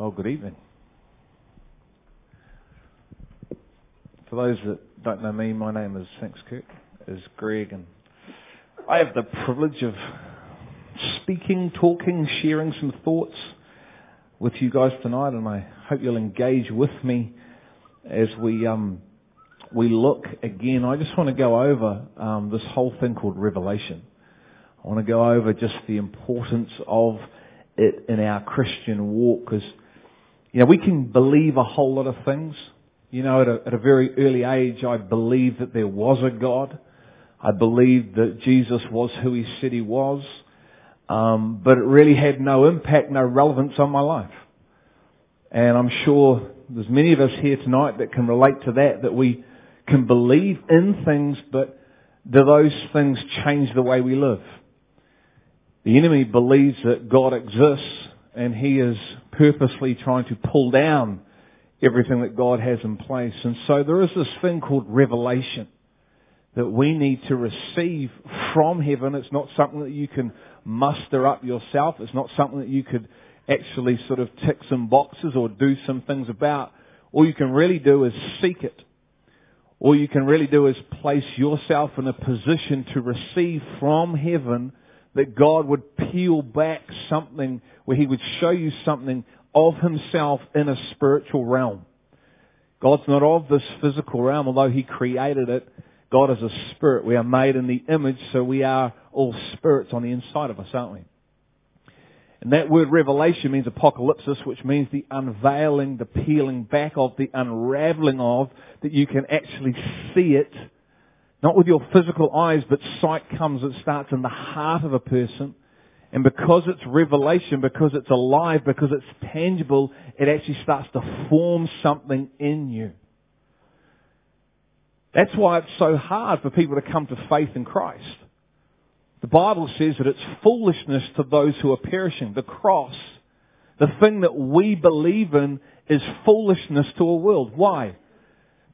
Well, good evening. For those that don't know me, my name is, thanks Kirk, is Greg and I have the privilege of speaking, talking, sharing some thoughts with you guys tonight and I hope you'll engage with me as we, um, we look again. I just want to go over um, this whole thing called Revelation. I want to go over just the importance of it in our Christian walk because, you know, we can believe a whole lot of things. You know, at a, at a very early age, I believed that there was a God. I believed that Jesus was who he said he was. Um, but it really had no impact, no relevance on my life. And I'm sure there's many of us here tonight that can relate to that, that we can believe in things, but do those things change the way we live? The enemy believes that God exists and he is purposely trying to pull down everything that God has in place. And so there is this thing called revelation that we need to receive from heaven. It's not something that you can muster up yourself. It's not something that you could actually sort of tick some boxes or do some things about. All you can really do is seek it. All you can really do is place yourself in a position to receive from heaven that God would peel back something where He would show you something of Himself in a spiritual realm. God's not of this physical realm, although He created it. God is a spirit. We are made in the image, so we are all spirits on the inside of us, aren't we? And that word revelation means apocalypsis, which means the unveiling, the peeling back of, the unraveling of, that you can actually see it not with your physical eyes, but sight comes, it starts in the heart of a person. And because it's revelation, because it's alive, because it's tangible, it actually starts to form something in you. That's why it's so hard for people to come to faith in Christ. The Bible says that it's foolishness to those who are perishing. The cross, the thing that we believe in, is foolishness to a world. Why?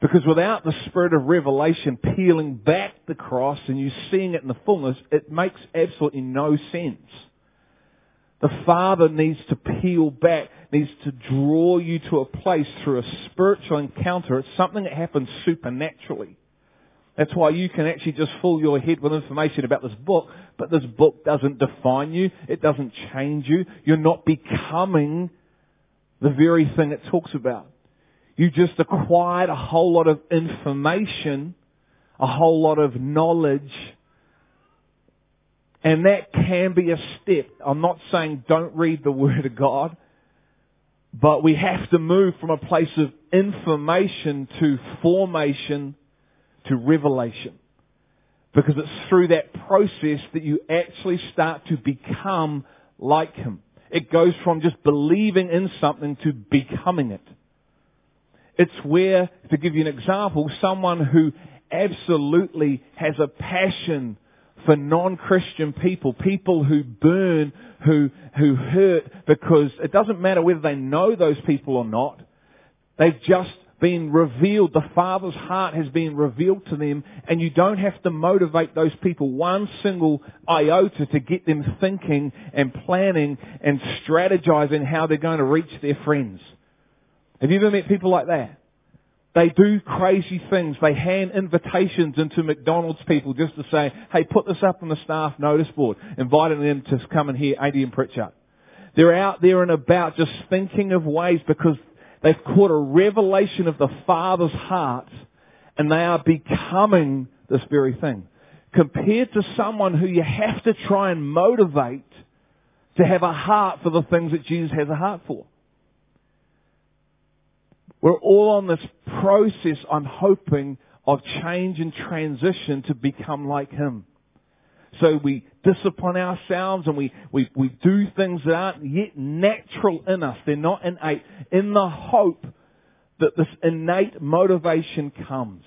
Because without the spirit of revelation peeling back the cross and you seeing it in the fullness, it makes absolutely no sense. The Father needs to peel back, needs to draw you to a place through a spiritual encounter. It's something that happens supernaturally. That's why you can actually just fill your head with information about this book, but this book doesn't define you. It doesn't change you. You're not becoming the very thing it talks about. You just acquired a whole lot of information, a whole lot of knowledge, and that can be a step. I'm not saying don't read the Word of God, but we have to move from a place of information to formation to revelation. Because it's through that process that you actually start to become like Him. It goes from just believing in something to becoming it. It's where, to give you an example, someone who absolutely has a passion for non-Christian people, people who burn, who, who hurt, because it doesn't matter whether they know those people or not. They've just been revealed. The Father's heart has been revealed to them, and you don't have to motivate those people one single iota to get them thinking and planning and strategizing how they're going to reach their friends. Have you ever met people like that? They do crazy things. They hand invitations into McDonald's people just to say, hey, put this up on the staff notice board, inviting them to come and hear Adrian Pritchard. They're out there and about just thinking of ways because they've caught a revelation of the Father's heart and they are becoming this very thing. Compared to someone who you have to try and motivate to have a heart for the things that Jesus has a heart for. We're all on this process, I'm hoping, of change and transition to become like Him. So we discipline ourselves and we, we, we do things that aren't yet natural in us. They're not innate. In the hope that this innate motivation comes.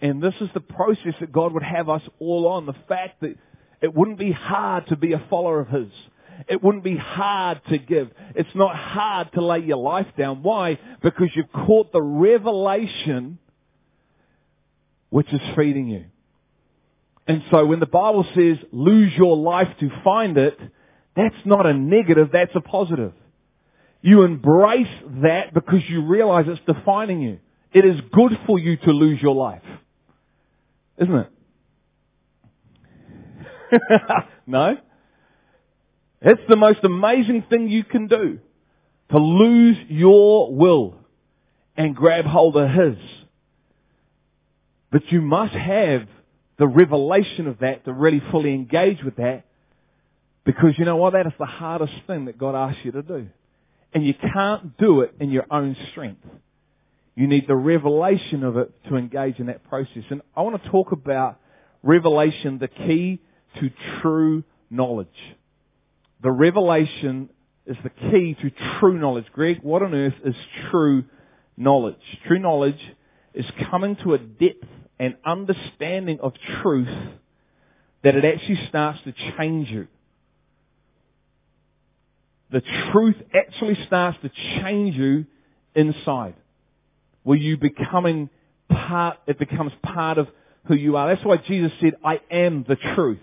And this is the process that God would have us all on. The fact that it wouldn't be hard to be a follower of His. It wouldn't be hard to give. It's not hard to lay your life down. Why? Because you've caught the revelation which is feeding you. And so when the Bible says lose your life to find it, that's not a negative, that's a positive. You embrace that because you realize it's defining you. It is good for you to lose your life. Isn't it? no? It's the most amazing thing you can do. To lose your will and grab hold of His. But you must have the revelation of that to really fully engage with that. Because you know what? That is the hardest thing that God asks you to do. And you can't do it in your own strength. You need the revelation of it to engage in that process. And I want to talk about revelation, the key to true knowledge. The revelation is the key to true knowledge. Greg, what on earth is true knowledge? True knowledge is coming to a depth and understanding of truth that it actually starts to change you the truth actually starts to change you inside. Where you becoming part, it becomes part of who you are. That's why Jesus said, I am the truth.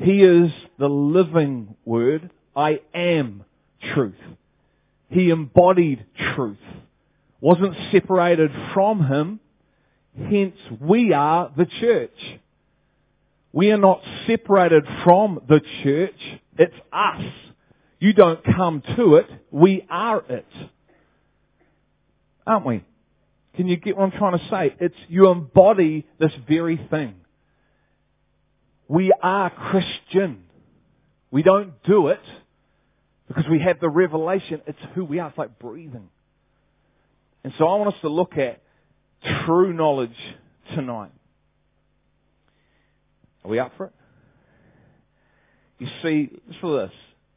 He is the living word. I am truth. He embodied truth. Wasn't separated from him. Hence, we are the church. We are not separated from the church. It's us. You don't come to it. We are it. Aren't we? Can you get what I'm trying to say? It's, you embody this very thing. We are Christian. We don't do it because we have the revelation. It's who we are. It's like breathing. And so I want us to look at true knowledge tonight. Are we up for it? You see, for this.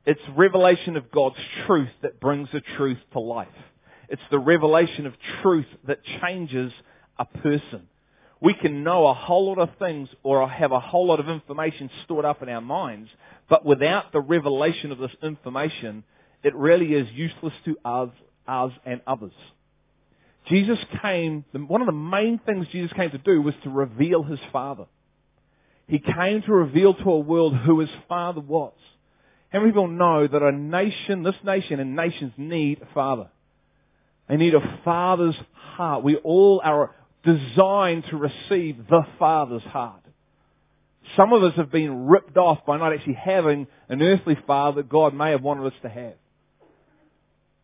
It's revelation of God's truth that brings the truth to life. It's the revelation of truth that changes a person. We can know a whole lot of things or have a whole lot of information stored up in our minds, but without the revelation of this information, it really is useless to us, us and others. Jesus came, one of the main things Jesus came to do was to reveal his Father. He came to reveal to a world who his father was. How many people know that a nation, this nation and nations need a father? They need a father's heart. We all are designed to receive the father's heart. Some of us have been ripped off by not actually having an earthly father that God may have wanted us to have.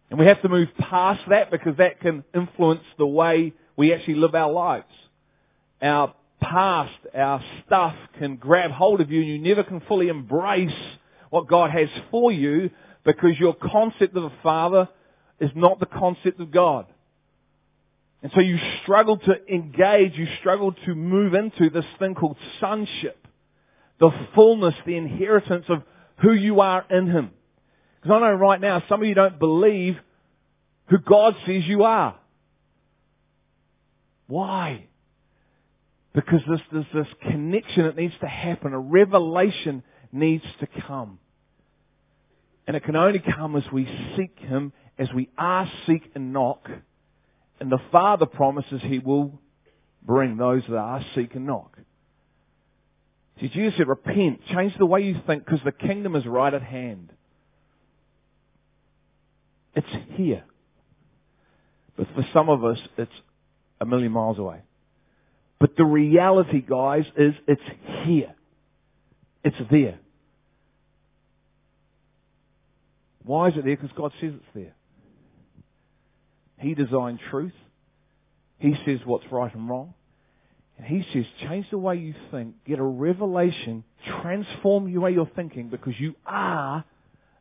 And we have to move past that because that can influence the way we actually live our lives. Our past, our stuff can grab hold of you and you never can fully embrace what God has for you because your concept of a father is not the concept of God. And so you struggle to engage, you struggle to move into this thing called sonship. The fullness, the inheritance of who you are in Him. Because I know right now some of you don't believe who God says you are. Why? Because there's, there's this connection that needs to happen. A revelation needs to come. And it can only come as we seek Him, as we ask, seek, and knock. And the Father promises He will bring those that ask, seek, and knock. See, Jesus said, repent, change the way you think, because the kingdom is right at hand. It's here. But for some of us, it's a million miles away. But the reality, guys, is it's here. It's there. Why is it there? Because God says it's there. He designed truth. He says what's right and wrong. And he says, change the way you think, get a revelation, transform the way you're thinking because you are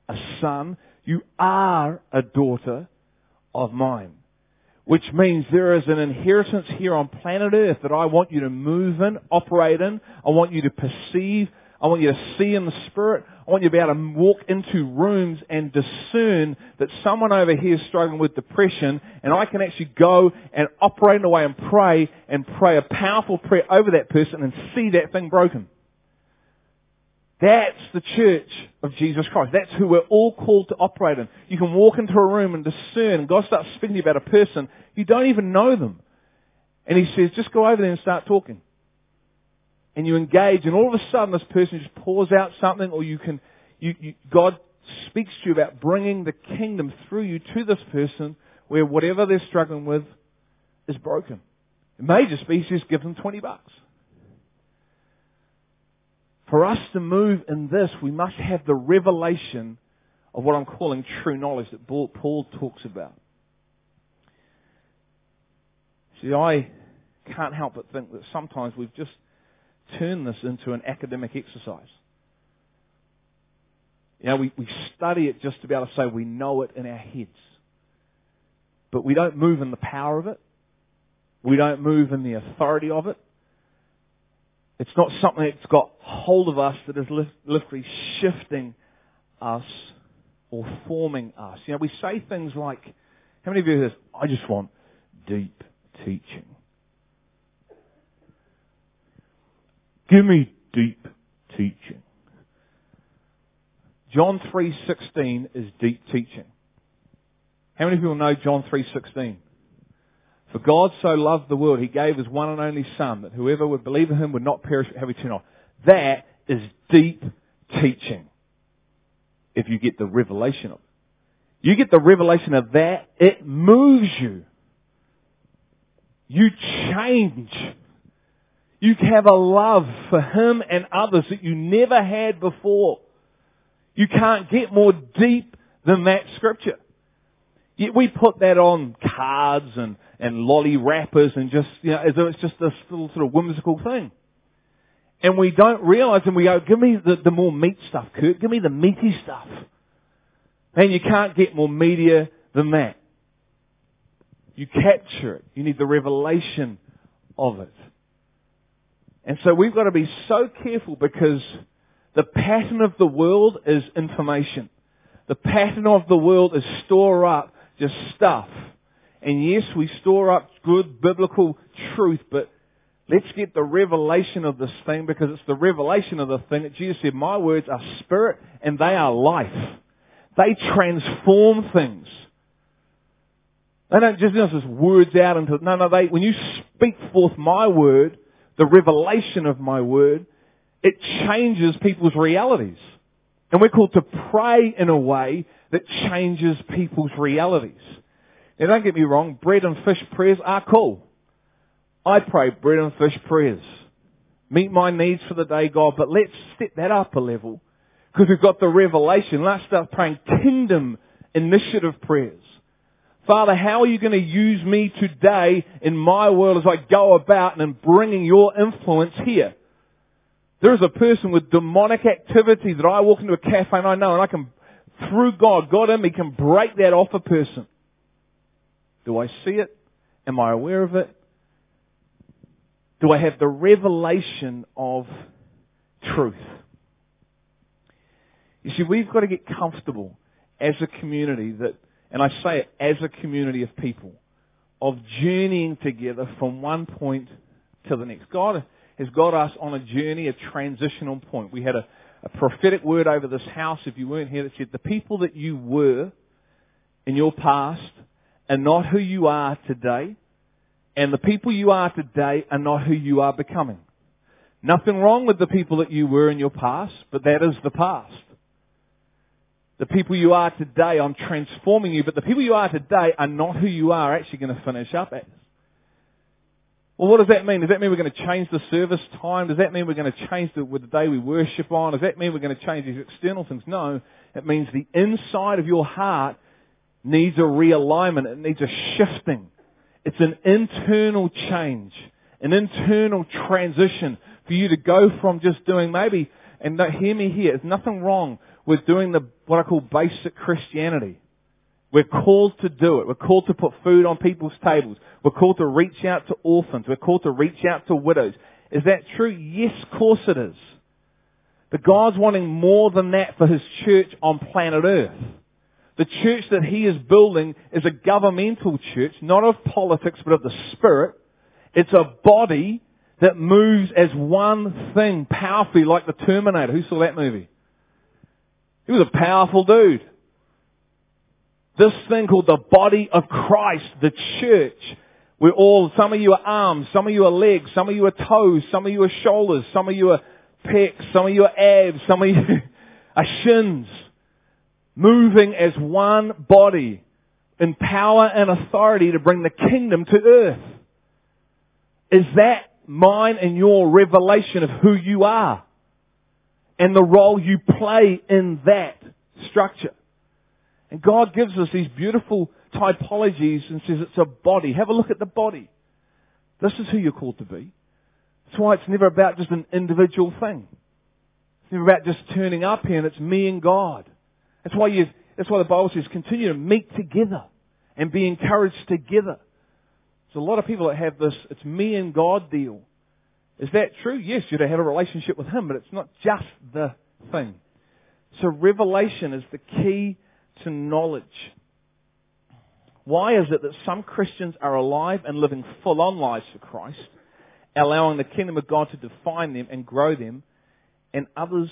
a son, you are a daughter of mine which means there is an inheritance here on planet Earth that I want you to move in, operate in. I want you to perceive. I want you to see in the Spirit. I want you to be able to walk into rooms and discern that someone over here is struggling with depression and I can actually go and operate in a way and pray and pray a powerful prayer over that person and see that thing broken. That's the church of Jesus Christ. That's who we're all called to operate in. You can walk into a room and discern, and God starts speaking to you about a person, you don't even know them. And He says, just go over there and start talking. And you engage, and all of a sudden this person just pours out something, or you can, you, you, God speaks to you about bringing the kingdom through you to this person where whatever they're struggling with is broken. It may just be just give them 20 bucks. For us to move in this, we must have the revelation of what I'm calling true knowledge that Paul talks about. See, I can't help but think that sometimes we've just turned this into an academic exercise. You know, we, we study it just to be able to say we know it in our heads. But we don't move in the power of it. We don't move in the authority of it. It's not something that's got hold of us that is literally shifting us or forming us. You know, we say things like, how many of you heard this? I just want deep teaching. Give me deep teaching. John 3.16 is deep teaching. How many people know John 3.16? For God so loved the world, He gave His one and only Son, that whoever would believe in Him would not perish but have eternal. That is deep teaching. If you get the revelation of it. You get the revelation of that, it moves you. You change. You have a love for Him and others that you never had before. You can't get more deep than that scripture. Yet we put that on cards and, and lolly wrappers and just, you know, as though it's just this little sort of whimsical thing. And we don't realize and we go, give me the, the more meat stuff, Kurt. Give me the meaty stuff. And you can't get more meatier than that. You capture it. You need the revelation of it. And so we've got to be so careful because the pattern of the world is information. The pattern of the world is store up just stuff. And yes, we store up good biblical truth, but let's get the revelation of this thing because it's the revelation of the thing that Jesus said, my words are spirit and they are life. They transform things. They don't just, you know, just words out into, no, no, they, when you speak forth my word, the revelation of my word, it changes people's realities. And we're called to pray in a way that changes people's realities. Now don't get me wrong, bread and fish prayers are cool. I pray bread and fish prayers. Meet my needs for the day, God, but let's step that up a level. Because we've got the revelation. Let's start praying kingdom initiative prayers. Father, how are you going to use me today in my world as I go about and bringing your influence here? There is a person with demonic activity that I walk into a cafe and I know and I can, through God, God in me can break that off a person. Do I see it? Am I aware of it? Do I have the revelation of truth? You see, we've got to get comfortable as a community that and I say it as a community of people, of journeying together from one point to the next. God has got us on a journey, a transitional point. We had a, a prophetic word over this house, if you weren't here, that said, the people that you were in your past are not who you are today, and the people you are today are not who you are becoming. Nothing wrong with the people that you were in your past, but that is the past. The people you are today, I'm transforming you, but the people you are today are not who you are actually going to finish up as. Well, what does that mean? Does that mean we're going to change the service time? Does that mean we're going to change the, the day we worship on? Does that mean we're going to change these external things? No. It means the inside of your heart needs a realignment. It needs a shifting. It's an internal change, an internal transition for you to go from just doing maybe, and hear me here, there's nothing wrong with doing the, what I call basic Christianity. We're called to do it. We're called to put food on people's tables. We're called to reach out to orphans. We're called to reach out to widows. Is that true? Yes, of course it is. But God's wanting more than that for His church on planet Earth. The church that He is building is a governmental church, not of politics, but of the Spirit. It's a body that moves as one thing powerfully like the Terminator. Who saw that movie? He was a powerful dude. This thing called the body of Christ, the church, we're all, some of you are arms, some of you are legs, some of you are toes, some of you are shoulders, some of you are pecs, some of you are abs, some of you are shins. moving as one body in power and authority to bring the kingdom to earth. Is that mine and your revelation of who you are and the role you play in that structure? And God gives us these beautiful typologies and says it's a body. Have a look at the body. This is who you're called to be. That's why it's never about just an individual thing. It's never about just turning up here and it's me and God. That's why you, that's why the Bible says continue to meet together and be encouraged together. There's a lot of people that have this, it's me and God deal. Is that true? Yes, to have a relationship with Him, but it's not just the thing. So revelation is the key to knowledge. Why is it that some Christians are alive and living full on lives for Christ, allowing the kingdom of God to define them and grow them, and others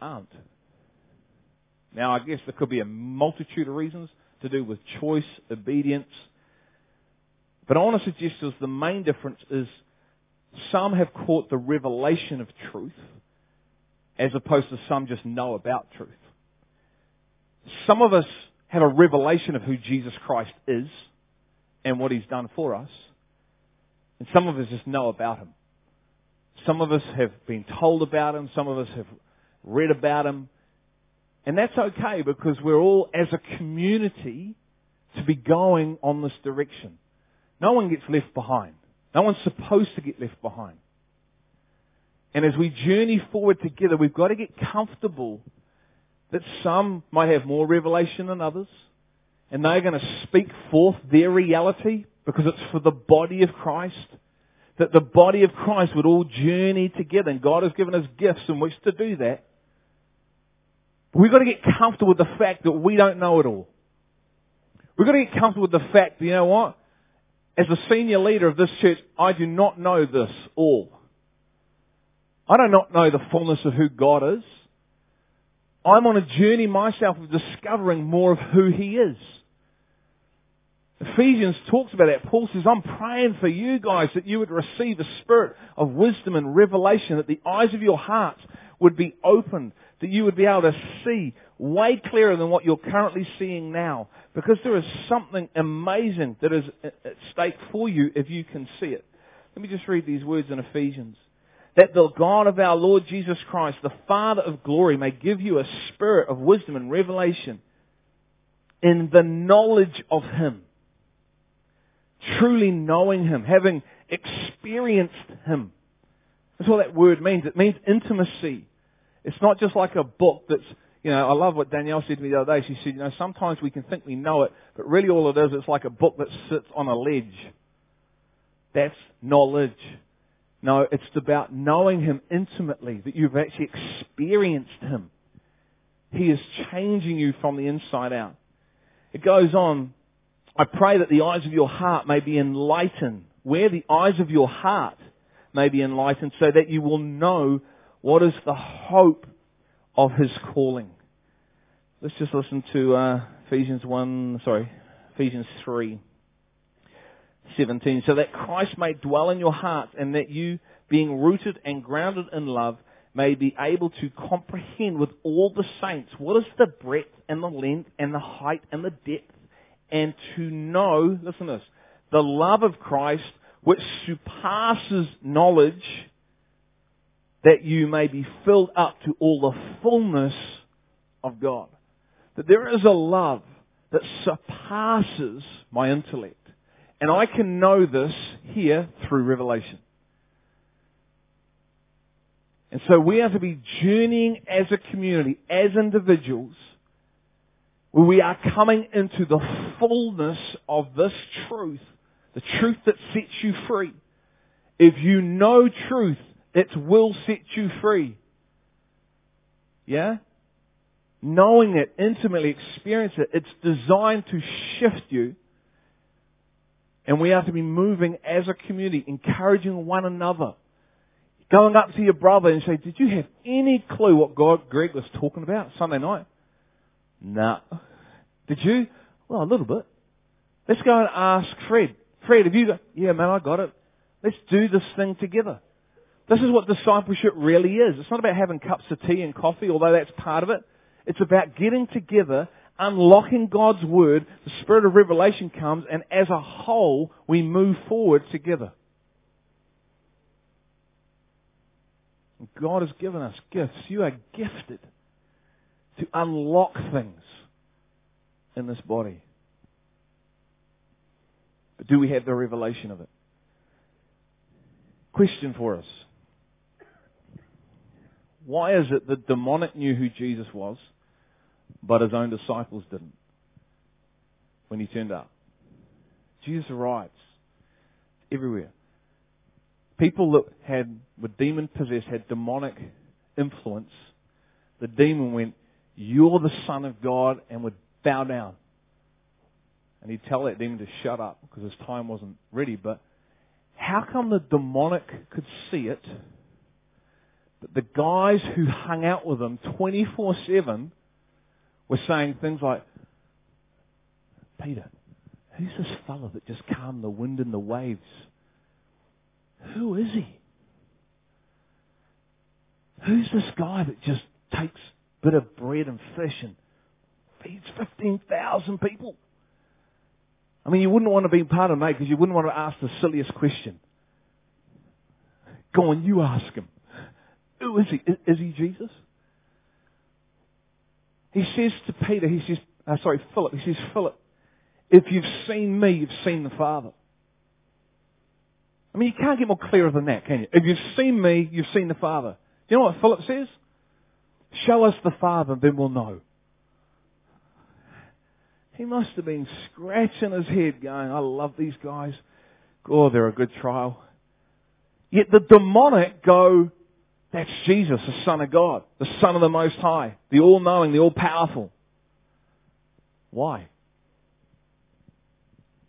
aren't? Now, I guess there could be a multitude of reasons to do with choice, obedience. But I want to suggest is the main difference is some have caught the revelation of truth as opposed to some just know about truth. Some of us have a revelation of who Jesus Christ is and what He's done for us. And some of us just know about Him. Some of us have been told about Him. Some of us have read about Him. And that's okay because we're all, as a community, to be going on this direction. No one gets left behind. No one's supposed to get left behind. And as we journey forward together, we've got to get comfortable that some might have more revelation than others, and they're going to speak forth their reality because it's for the body of Christ. That the body of Christ would all journey together, and God has given us gifts in which to do that. We've got to get comfortable with the fact that we don't know it all. We've got to get comfortable with the fact that, you know what? As a senior leader of this church, I do not know this all. I do not know the fullness of who God is. I'm on a journey myself of discovering more of who He is. Ephesians talks about that. Paul says, I'm praying for you guys that you would receive a spirit of wisdom and revelation, that the eyes of your hearts would be opened, that you would be able to see way clearer than what you're currently seeing now. Because there is something amazing that is at stake for you if you can see it. Let me just read these words in Ephesians that the God of our Lord Jesus Christ, the Father of glory, may give you a spirit of wisdom and revelation in the knowledge of Him. Truly knowing Him, having experienced Him. That's what that word means. It means intimacy. It's not just like a book that's, you know, I love what Danielle said to me the other day. She said, you know, sometimes we can think we know it, but really all it is, it's like a book that sits on a ledge. That's knowledge. No, it's about knowing Him intimately, that you've actually experienced Him. He is changing you from the inside out. It goes on, I pray that the eyes of your heart may be enlightened. Where the eyes of your heart may be enlightened so that you will know what is the hope of His calling. Let's just listen to uh, Ephesians 1, sorry, Ephesians 3. 17, so that Christ may dwell in your hearts and that you, being rooted and grounded in love, may be able to comprehend with all the saints what is the breadth and the length and the height and the depth, and to know, listen to this, the love of Christ which surpasses knowledge, that you may be filled up to all the fullness of God. That there is a love that surpasses my intellect. And I can know this here through revelation. And so we are to be journeying as a community, as individuals, where we are coming into the fullness of this truth, the truth that sets you free. If you know truth, it will set you free. Yeah? Knowing it, intimately experience it, it's designed to shift you and we have to be moving as a community, encouraging one another. Going up to your brother and say, did you have any clue what God, Greg was talking about Sunday night? No. Nah. Did you? Well, a little bit. Let's go and ask Fred. Fred, have you got, yeah man, I got it. Let's do this thing together. This is what discipleship really is. It's not about having cups of tea and coffee, although that's part of it. It's about getting together, unlocking God's Word, the Spirit of revelation comes, and as a whole, we move forward together. God has given us gifts. You are gifted to unlock things in this body. But do we have the revelation of it? Question for us. Why is it that demonic knew who Jesus was, but his own disciples didn't when he turned up? Jesus arrives everywhere. People that had were demon possessed, had demonic influence. The demon went, "You're the Son of God," and would bow down. And he'd tell that demon to shut up because his time wasn't ready. But how come the demonic could see it? But the guys who hung out with him 24-7 were saying things like, Peter, who's this fellow that just calmed the wind and the waves? Who is he? Who's this guy that just takes a bit of bread and fish and feeds 15,000 people? I mean, you wouldn't want to be part of mate because you wouldn't want to ask the silliest question. Go on, you ask him. Who is he? Is, is he Jesus? He says to Peter, he says, uh, sorry, Philip, he says, Philip, if you've seen me, you've seen the Father. I mean, you can't get more clearer than that, can you? If you've seen me, you've seen the Father. Do you know what Philip says? Show us the Father, then we'll know. He must have been scratching his head going, I love these guys. Oh, they're a good trial. Yet the demonic go, that's Jesus, the Son of God, the Son of the Most High, the all-knowing, the all-powerful. Why?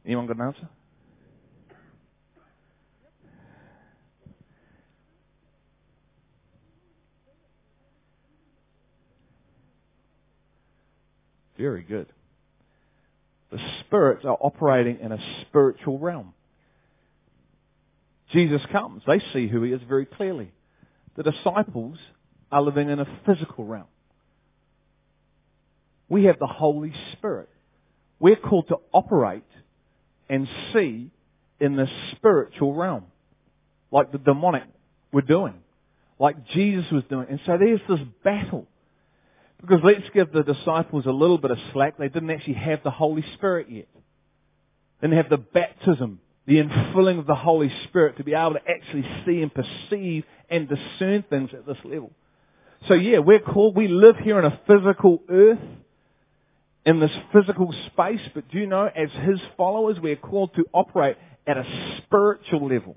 Anyone got an answer? Very good. The spirits are operating in a spiritual realm. Jesus comes. They see who he is very clearly. The disciples are living in a physical realm. We have the Holy Spirit. We're called to operate and see in the spiritual realm. Like the demonic were doing. Like Jesus was doing. And so there's this battle. Because let's give the disciples a little bit of slack. They didn't actually have the Holy Spirit yet. They didn't have the baptism, the infilling of the Holy Spirit to be able to actually see and perceive and discern things at this level. So yeah, we're called, we live here in a physical earth, in this physical space, but do you know, as His followers, we're called to operate at a spiritual level.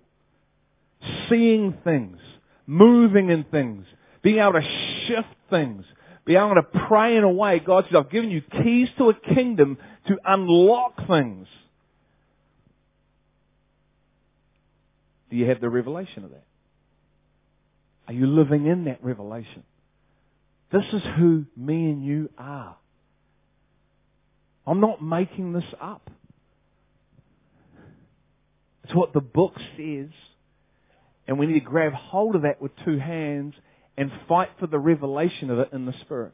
Seeing things, moving in things, being able to shift things, being able to pray in a way, God says, I've given you keys to a kingdom to unlock things. Do you have the revelation of that? Are you living in that revelation? This is who me and you are. I'm not making this up. It's what the book says. And we need to grab hold of that with two hands and fight for the revelation of it in the Spirit.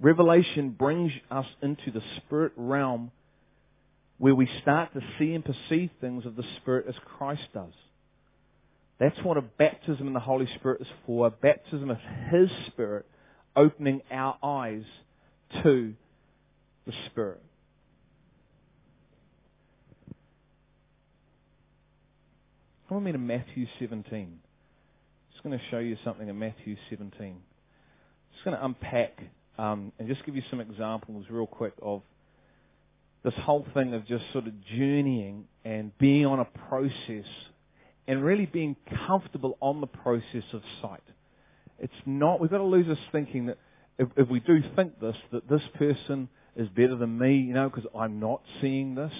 Revelation brings us into the Spirit realm where we start to see and perceive things of the Spirit as Christ does. That's what a baptism in the Holy Spirit is for. A baptism of His Spirit opening our eyes to the Spirit. Come with me to Matthew 17. I'm just going to show you something in Matthew 17. I'm Just going to unpack um, and just give you some examples real quick of this whole thing of just sort of journeying and being on a process and really being comfortable on the process of sight. It's not, we've got to lose this thinking that if, if we do think this, that this person is better than me, you know, because I'm not seeing this.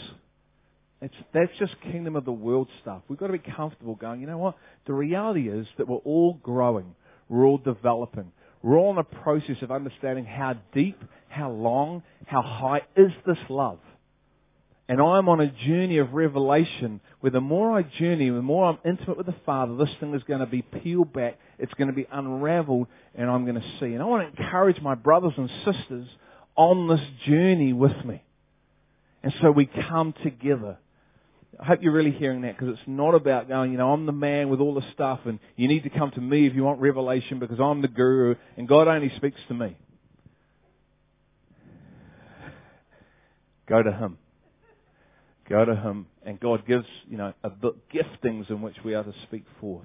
It's, that's just kingdom of the world stuff. We've got to be comfortable going, you know what? The reality is that we're all growing. We're all developing. We're all in a process of understanding how deep, how long, how high is this love. And I'm on a journey of revelation where the more I journey, the more I'm intimate with the Father, this thing is going to be peeled back, it's going to be unraveled, and I'm going to see. And I want to encourage my brothers and sisters on this journey with me. And so we come together. I hope you're really hearing that because it's not about going, you know, I'm the man with all the stuff and you need to come to me if you want revelation because I'm the guru and God only speaks to me. Go to Him. Go to Him, and God gives, you know, a giftings in which we are to speak forth.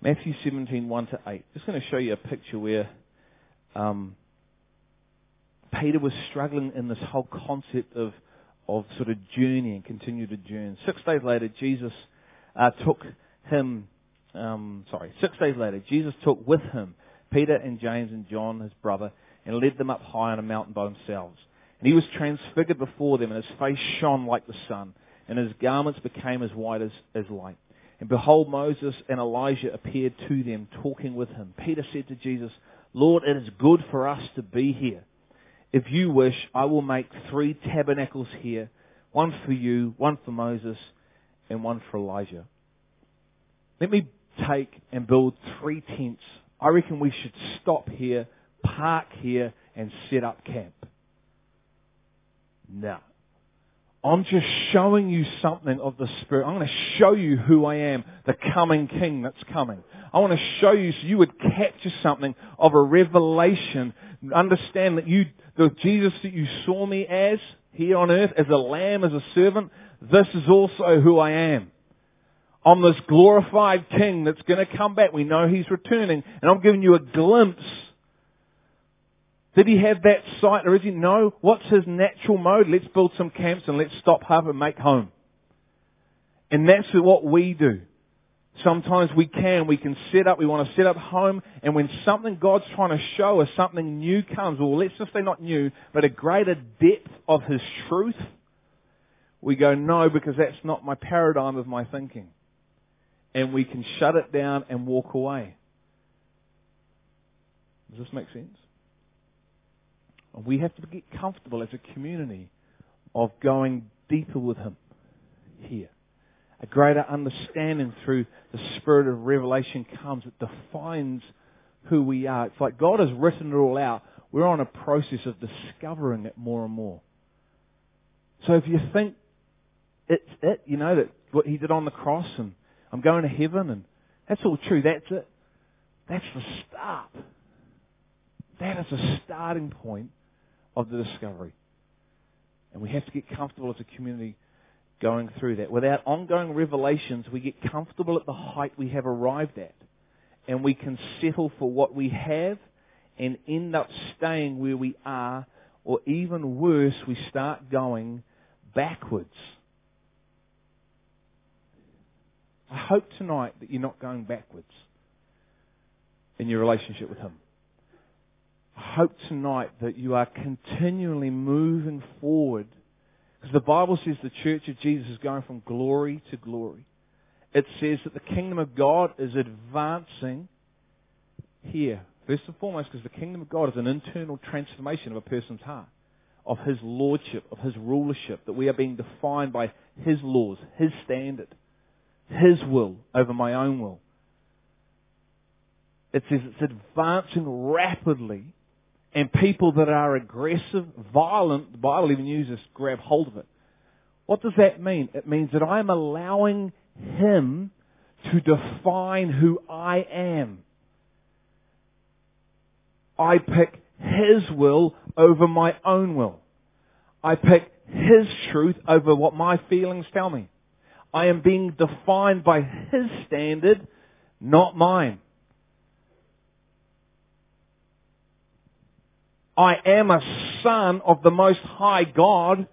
Matthew 17, 1 to 8. Just going to show you a picture where um, Peter was struggling in this whole concept of, of sort of journey and continue to journey. Six days later, Jesus uh, took him, um, sorry, six days later, Jesus took with him Peter and James and John, his brother, and led them up high on a mountain by themselves. And he was transfigured before them, and his face shone like the sun, and his garments became as white as, as light. And behold, Moses and Elijah appeared to them, talking with him. Peter said to Jesus, Lord, it is good for us to be here. If you wish, I will make three tabernacles here, one for you, one for Moses, and one for Elijah. Let me take and build three tents. I reckon we should stop here, park here, and set up camp. No. I'm just showing you something of the Spirit. I'm going to show you who I am, the coming King that's coming. I want to show you so you would capture something of a revelation. Understand that you, the Jesus that you saw me as here on earth, as a lamb, as a servant, this is also who I am. I'm this glorified King that's going to come back. We know He's returning. And I'm giving you a glimpse did he have that sight or is he? No. What's his natural mode? Let's build some camps and let's stop up and make home. And that's what we do. Sometimes we can, we can set up, we want to set up home, and when something God's trying to show us, something new comes, well let's just say not new, but a greater depth of His truth, we go, no, because that's not my paradigm of my thinking. And we can shut it down and walk away. Does this make sense? We have to get comfortable as a community of going deeper with Him here. A greater understanding through the spirit of revelation comes. It defines who we are. It's like God has written it all out. We're on a process of discovering it more and more. So if you think it's it, you know, that what He did on the cross and I'm going to heaven and that's all true, that's it. That's the start. That is a starting point of the discovery. And we have to get comfortable as a community going through that. Without ongoing revelations, we get comfortable at the height we have arrived at. And we can settle for what we have and end up staying where we are, or even worse, we start going backwards. I hope tonight that you're not going backwards in your relationship with Him hope tonight that you are continually moving forward. Because the Bible says the church of Jesus is going from glory to glory. It says that the kingdom of God is advancing here. First and foremost, because the kingdom of God is an internal transformation of a person's heart, of his lordship, of his rulership, that we are being defined by his laws, his standard, his will over my own will. It says it's advancing rapidly and people that are aggressive, violent, the Bible even uses grab hold of it. What does that mean? It means that I'm allowing Him to define who I am. I pick His will over my own will. I pick His truth over what my feelings tell me. I am being defined by His standard, not mine. I am a son of the Most High God.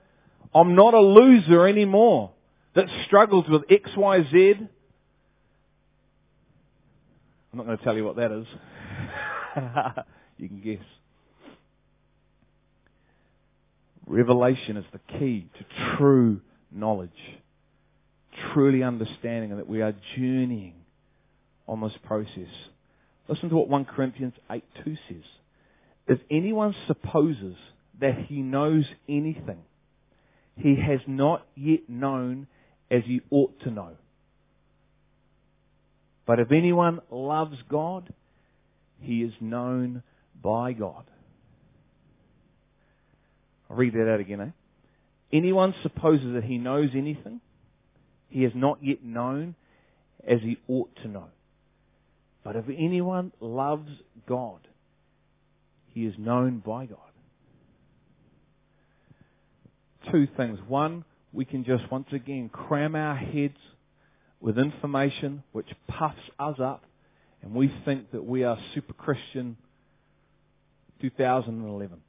I'm not a loser anymore that struggles with X, Y, Z. I'm not going to tell you what that is. you can guess. Revelation is the key to true knowledge, truly understanding that we are journeying on this process. Listen to what 1 Corinthians 8 2 says. If anyone supposes that he knows anything, he has not yet known as he ought to know. But if anyone loves God, he is known by God. I'll read that out again, eh? Anyone supposes that he knows anything, he has not yet known as he ought to know. But if anyone loves God, he is known by God. Two things. One, we can just once again cram our heads with information which puffs us up and we think that we are super Christian 2011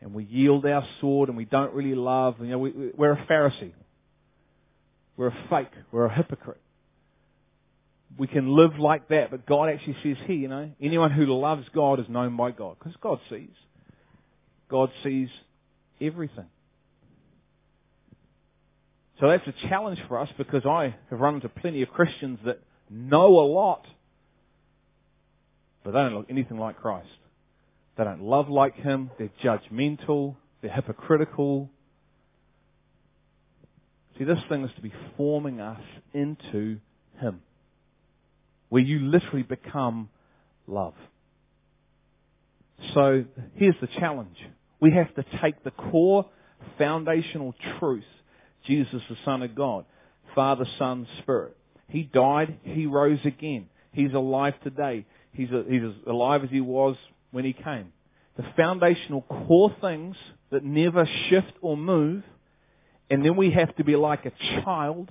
and we yield our sword and we don't really love. You know, we, we're a Pharisee. We're a fake. We're a hypocrite. We can live like that, but God actually says here, you know, anyone who loves God is known by God because God sees. God sees everything. So that's a challenge for us because I have run into plenty of Christians that know a lot, but they don't look anything like Christ. They don't love like Him. They're judgmental. They're hypocritical. See, this thing is to be forming us into Him. Where you literally become love. So, here's the challenge. We have to take the core foundational truth. Jesus, the Son of God. Father, Son, Spirit. He died. He rose again. He's alive today. He's, a, he's as alive as he was when he came. The foundational core things that never shift or move, and then we have to be like a child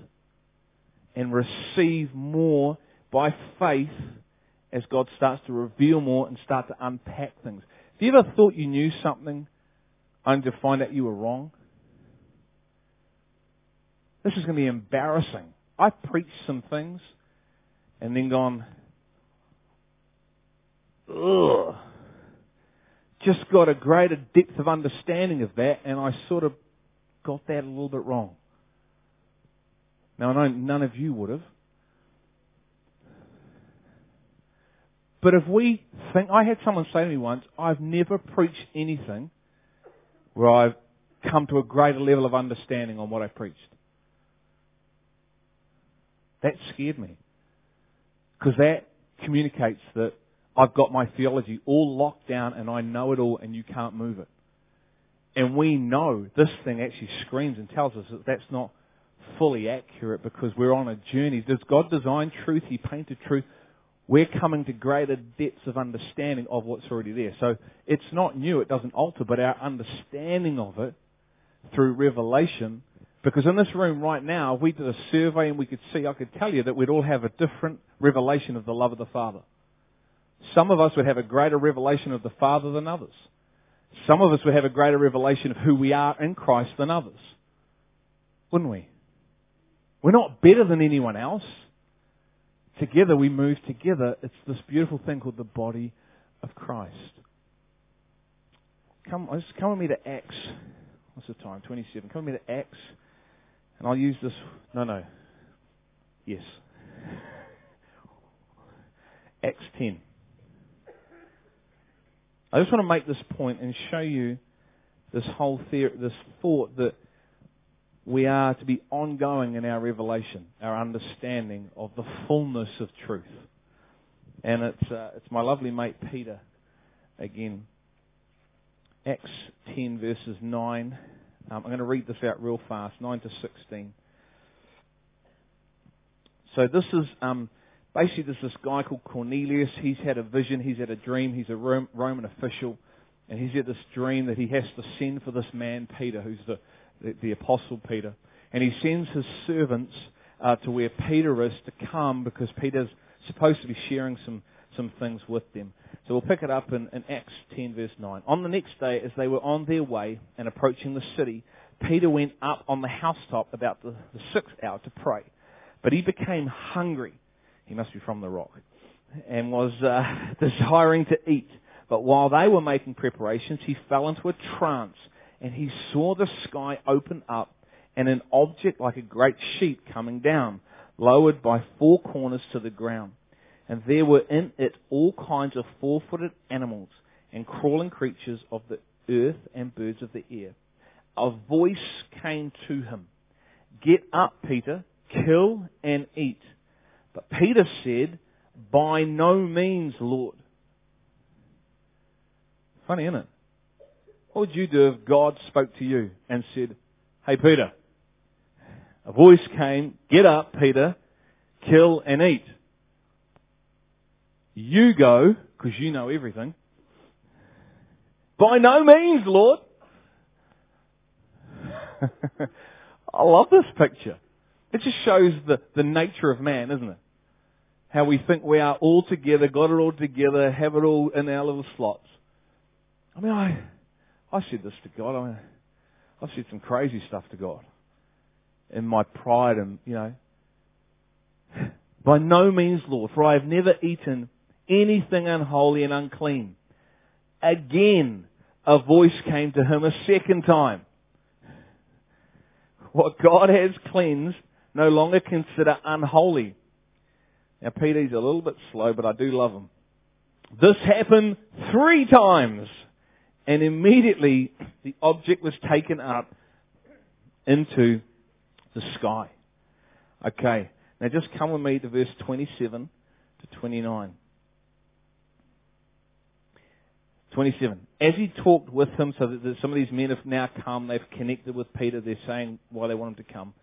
and receive more by faith as God starts to reveal more and start to unpack things. Have you ever thought you knew something only to find out you were wrong? This is going to be embarrassing. I've preached some things and then gone, ugh just got a greater depth of understanding of that, and I sort of got that a little bit wrong. Now, I know none of you would have. But if we think, I had someone say to me once, I've never preached anything where I've come to a greater level of understanding on what I preached. That scared me. Because that communicates that I've got my theology all locked down and I know it all and you can't move it. And we know this thing actually screams and tells us that that's not fully accurate because we're on a journey. Does God design truth? He painted truth. We're coming to greater depths of understanding of what's already there. So it's not new, it doesn't alter, but our understanding of it through revelation, because in this room right now, if we did a survey and we could see, I could tell you that we'd all have a different revelation of the love of the Father. Some of us would have a greater revelation of the Father than others. Some of us would have a greater revelation of who we are in Christ than others. Wouldn't we? We're not better than anyone else. Together we move together. It's this beautiful thing called the body of Christ. Come, just come with me to Acts. What's the time? 27. Come with me to Acts. And I'll use this. No, no. Yes. Acts 10. I just want to make this point and show you this whole theory, this thought that we are to be ongoing in our revelation, our understanding of the fullness of truth. And it's, uh, it's my lovely mate Peter again. Acts 10 verses 9. Um, I'm going to read this out real fast, 9 to 16. So this is um, basically there's this guy called Cornelius. He's had a vision. He's had a dream. He's a Roman official. And he's had this dream that he has to send for this man, Peter, who's the, the, the apostle Peter. And he sends his servants uh, to where Peter is to come because Peter's supposed to be sharing some, some things with them. So we'll pick it up in, in Acts 10 verse 9. On the next day, as they were on their way and approaching the city, Peter went up on the housetop about the, the sixth hour to pray. But he became hungry. He must be from the rock. And was uh, desiring to eat. But while they were making preparations, he fell into a trance and he saw the sky open up and an object like a great sheet coming down, lowered by four corners to the ground. And there were in it all kinds of four-footed animals and crawling creatures of the earth and birds of the air. a voice came to him. Get up, Peter, kill and eat. But Peter said, By no means, Lord. Funny, isn't it? What would you do if God spoke to you and said, Hey Peter, a voice came, get up, Peter, kill and eat. You go, because you know everything. By no means, Lord. I love this picture. It just shows the, the nature of man, isn't it? How we think we are all together, got it all together, have it all in our little slots. I mean, I, I said this to God. I mean, I've said some crazy stuff to God. In my pride and, you know. By no means, Lord, for I have never eaten anything unholy and unclean. Again, a voice came to him a second time. What God has cleansed, no longer consider unholy. Now, Peter's a little bit slow, but I do love him. This happened three times, and immediately the object was taken up into the sky. Okay, now just come with me to verse 27 to 29. 27. As he talked with him, so that some of these men have now come, they've connected with Peter, they're saying why they want him to come.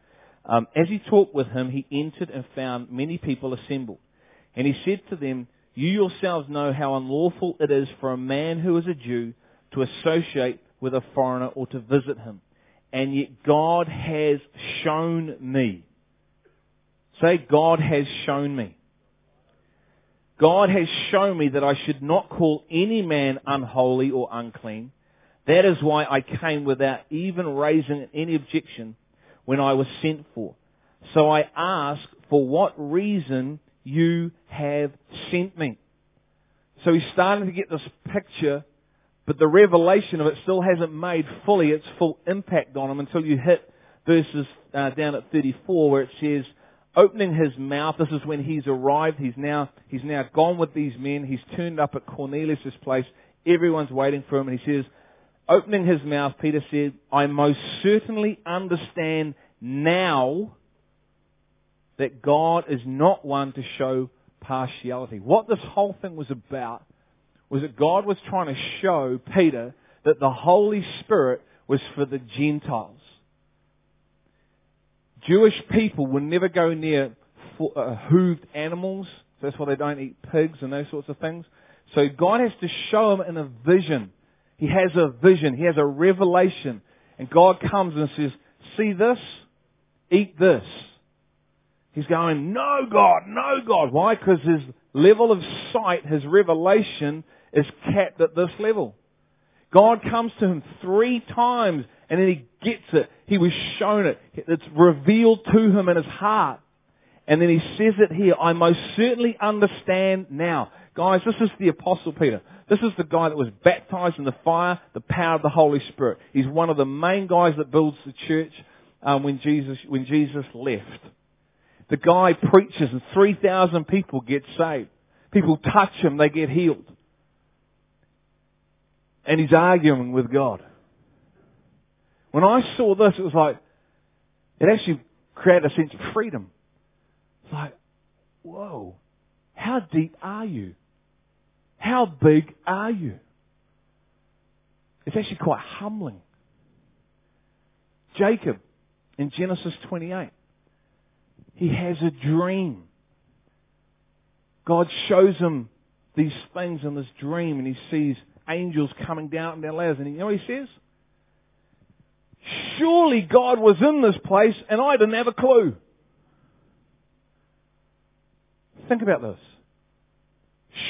Um, as he talked with him, he entered and found many people assembled. And he said to them, You yourselves know how unlawful it is for a man who is a Jew to associate with a foreigner or to visit him. And yet God has shown me. Say, God has shown me. God has shown me that I should not call any man unholy or unclean. That is why I came without even raising any objection when I was sent for. So I ask for what reason you have sent me. So he's starting to get this picture, but the revelation of it still hasn't made fully its full impact on him until you hit verses uh, down at 34 where it says, opening his mouth. This is when he's arrived. He's now, he's now gone with these men. He's turned up at Cornelius' place. Everyone's waiting for him and he says, opening his mouth, Peter said, I most certainly understand now that God is not one to show partiality. What this whole thing was about was that God was trying to show Peter that the Holy Spirit was for the Gentiles. Jewish people would never go near uh, hooved animals. So that's why they don't eat pigs and those sorts of things. So God has to show him in a vision. He has a vision. He has a revelation. And God comes and says, see this? Eat this. He's going, no God, no God. Why? Because his level of sight, his revelation is capped at this level. God comes to him three times and then he gets it. He was shown it. It's revealed to him in his heart. And then he says it here, I most certainly understand now. Guys, this is the Apostle Peter. This is the guy that was baptized in the fire, the power of the Holy Spirit. He's one of the main guys that builds the church um, when Jesus when Jesus left. The guy preaches and 3,000 people get saved. People touch him, they get healed. And he's arguing with God. When I saw this, it was like, it actually created a sense of freedom. It's like, whoa, how deep are you? How big are you? It's actually quite humbling. Jacob in Genesis 28, he has a dream. God shows him these things in this dream and he sees angels coming down and down ladders. And you know what he says? Surely God was in this place and I didn't have a clue. Think about this.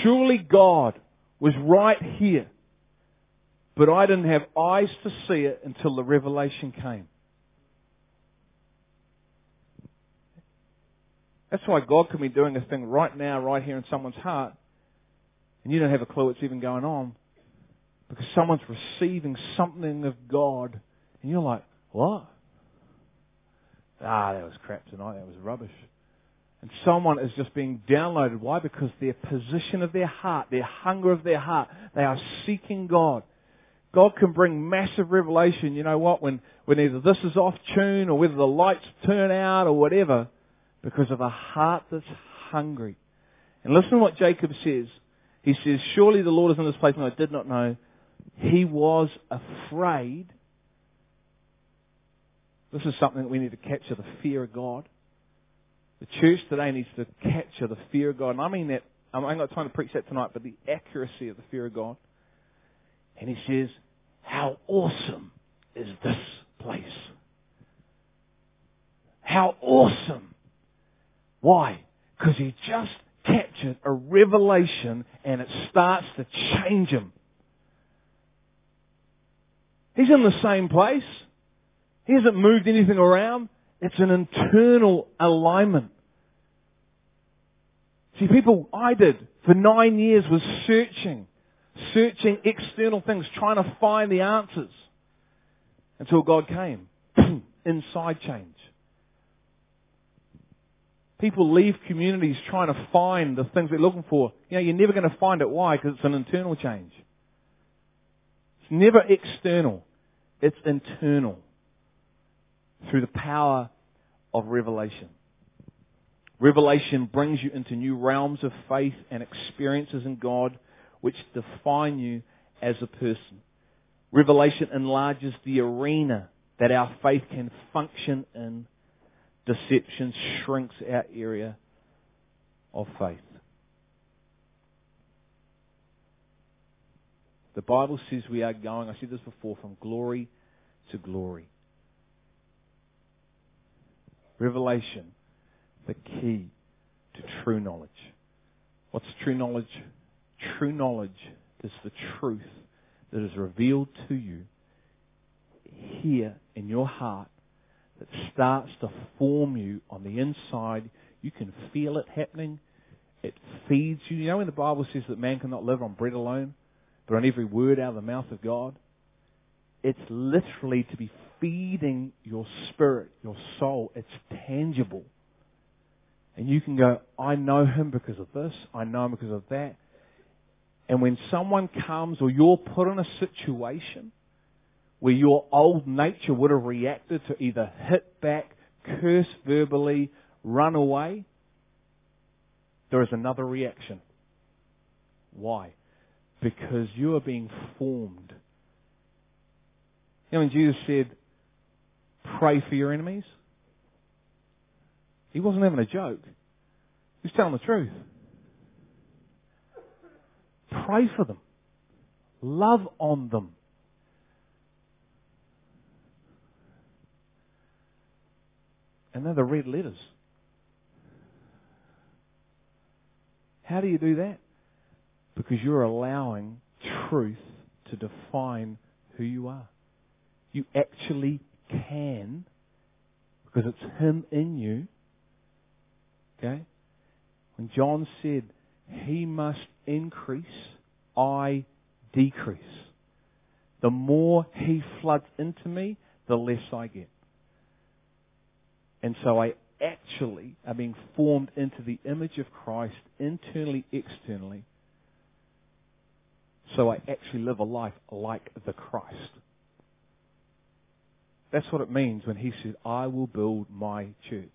Surely God was right here, but I didn't have eyes to see it until the revelation came. That's why God can be doing a thing right now, right here in someone's heart, and you don't have a clue what's even going on, because someone's receiving something of God and you're like, what? Ah, that was crap tonight. That was rubbish. And someone is just being downloaded. Why? Because their position of their heart, their hunger of their heart, they are seeking God. God can bring massive revelation, you know what, when, when either this is off tune or whether the lights turn out or whatever, because of a heart that's hungry. And listen to what Jacob says. He says, Surely the Lord is in this place and I did not know. He was afraid. This is something that we need to capture the fear of God. The church today needs to capture the fear of God. And I mean that, I ain't got time to preach that tonight, but the accuracy of the fear of God. And he says, How awesome is this place? How awesome. Why? Because he just captured a revelation and it starts to change him. He's in the same place. He hasn't moved anything around. It's an internal alignment. See, people, I did for nine years was searching, searching external things, trying to find the answers until God came. Inside change. People leave communities trying to find the things they're looking for. You know, you're never going to find it. Why? Because it's an internal change. It's never external. It's internal through the power of revelation. Revelation brings you into new realms of faith and experiences in God which define you as a person. Revelation enlarges the arena that our faith can function in. Deception shrinks our area of faith. The Bible says we are going, I said this before, from glory to glory. Revelation, the key to true knowledge. What's true knowledge? True knowledge is the truth that is revealed to you here in your heart that starts to form you on the inside. You can feel it happening. It feeds you. You know when the Bible says that man cannot live on bread alone? But on every word out of the mouth of God. It's literally to be feeding your spirit, your soul. It's tangible. And you can go, I know him because of this, I know him because of that. And when someone comes or you're put in a situation where your old nature would have reacted to either hit back, curse verbally, run away, there is another reaction. Why? Because you are being formed. You know when Jesus said, pray for your enemies? He wasn't having a joke. He was telling the truth. Pray for them. Love on them. And they're the red letters. How do you do that? Because you're allowing truth to define who you are. You actually can, because it's Him in you. Okay? When John said, He must increase, I decrease. The more He floods into me, the less I get. And so I actually am being formed into the image of Christ internally, externally so I actually live a life like the Christ. That's what it means when he said, I will build my church.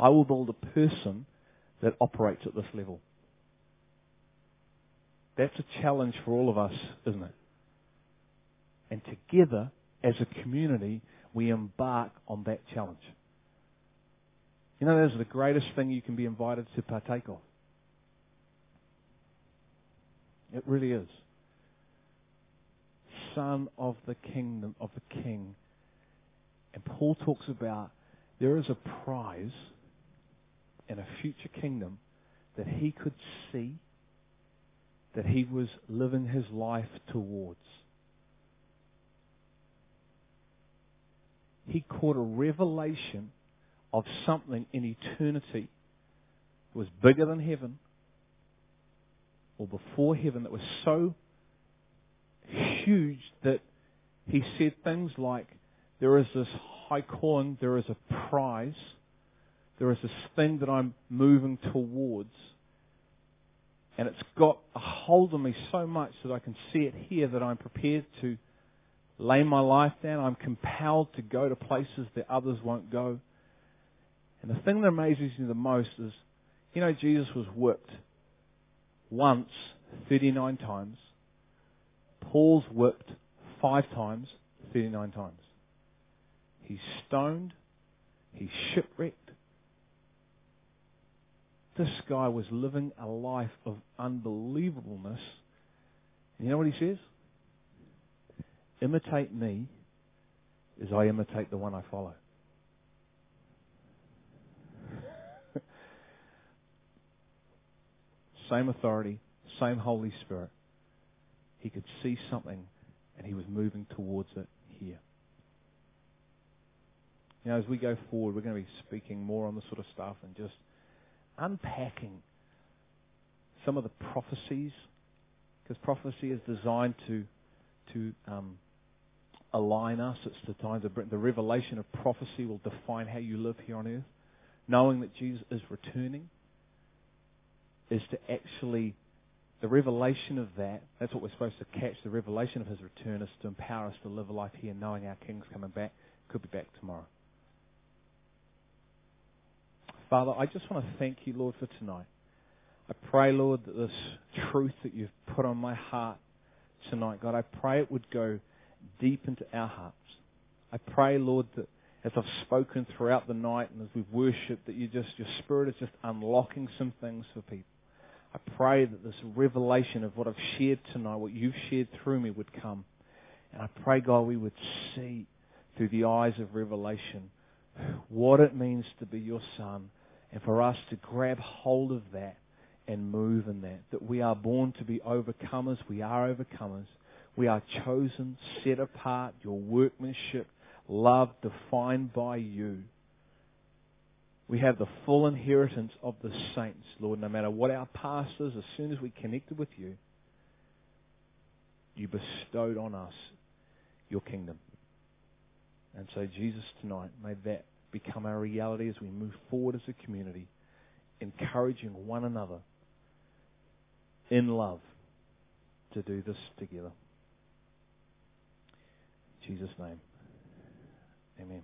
I will build a person that operates at this level. That's a challenge for all of us, isn't it? And together, as a community, we embark on that challenge. You know, that's the greatest thing you can be invited to partake of. It really is. Son of the kingdom of the king. And Paul talks about there is a prize in a future kingdom that he could see, that he was living his life towards. He caught a revelation of something in eternity that was bigger than heaven, or before heaven that was so huge that he said things like, there is this high corn, there is a prize, there is this thing that I'm moving towards. And it's got a hold of me so much that I can see it here that I'm prepared to lay my life down. I'm compelled to go to places that others won't go. And the thing that amazes me the most is, you know, Jesus was whipped once 39 times. Paul's whipped five times, 39 times. He's stoned. He's shipwrecked. This guy was living a life of unbelievableness. And you know what he says? Imitate me as I imitate the one I follow. Same authority, same Holy Spirit. He could see something and he was moving towards it here. You know, as we go forward, we're going to be speaking more on this sort of stuff and just unpacking some of the prophecies, because prophecy is designed to to um, align us. It's the time to bring the revelation of prophecy will define how you live here on earth. Knowing that Jesus is returning is to actually the revelation of that. That's what we're supposed to catch. The revelation of His return is to empower us to live a life here, knowing our King's coming back. Could be back tomorrow. Father, I just want to thank you, Lord, for tonight. I pray, Lord, that this truth that you've put on my heart tonight, God, I pray it would go deep into our hearts. I pray, Lord, that as I've spoken throughout the night and as we've worshipped, that you just your spirit is just unlocking some things for people. I pray that this revelation of what I've shared tonight, what you've shared through me, would come. And I pray, God, we would see through the eyes of revelation what it means to be your son and for us to grab hold of that and move in that. That we are born to be overcomers. We are overcomers. We are chosen, set apart, your workmanship, love defined by you. We have the full inheritance of the saints, Lord, no matter what our past is, as soon as we connected with you, you bestowed on us your kingdom. And so, Jesus, tonight, may that become our reality as we move forward as a community, encouraging one another in love to do this together. In Jesus' name, amen.